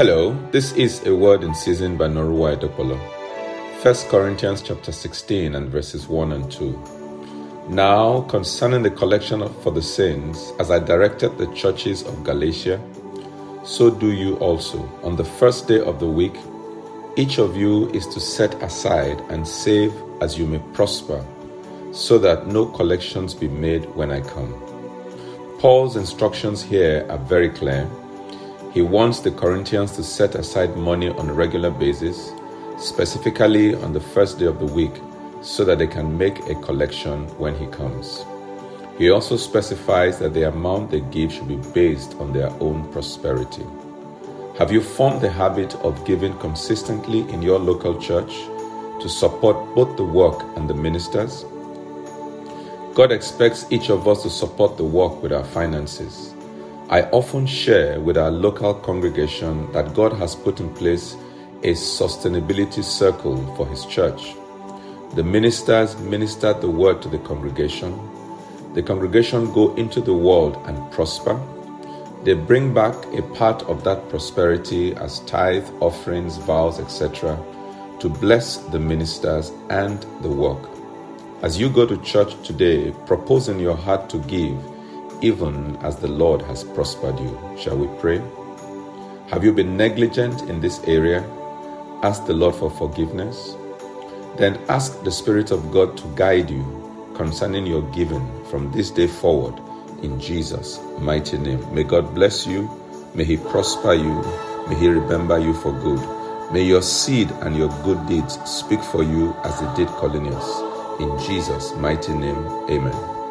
Hello, this is a word in season by Noruwa Edopolo. 1 Corinthians chapter 16 and verses 1 and 2. Now, concerning the collection for the saints, as I directed the churches of Galatia, so do you also. On the first day of the week, each of you is to set aside and save as you may prosper, so that no collections be made when I come. Paul's instructions here are very clear he wants the Corinthians to set aside money on a regular basis, specifically on the first day of the week, so that they can make a collection when he comes. He also specifies that the amount they give should be based on their own prosperity. Have you formed the habit of giving consistently in your local church to support both the work and the ministers? God expects each of us to support the work with our finances. I often share with our local congregation that God has put in place a sustainability circle for His church. The ministers minister the word to the congregation. The congregation go into the world and prosper. They bring back a part of that prosperity as tithe, offerings, vows, etc., to bless the ministers and the work. As you go to church today, propose in your heart to give even as the Lord has prospered you. Shall we pray? Have you been negligent in this area? Ask the Lord for forgiveness. Then ask the Spirit of God to guide you concerning your giving from this day forward in Jesus' mighty name. May God bless you. May He prosper you. May He remember you for good. May your seed and your good deeds speak for you as they did Cornelius. In Jesus' mighty name, amen.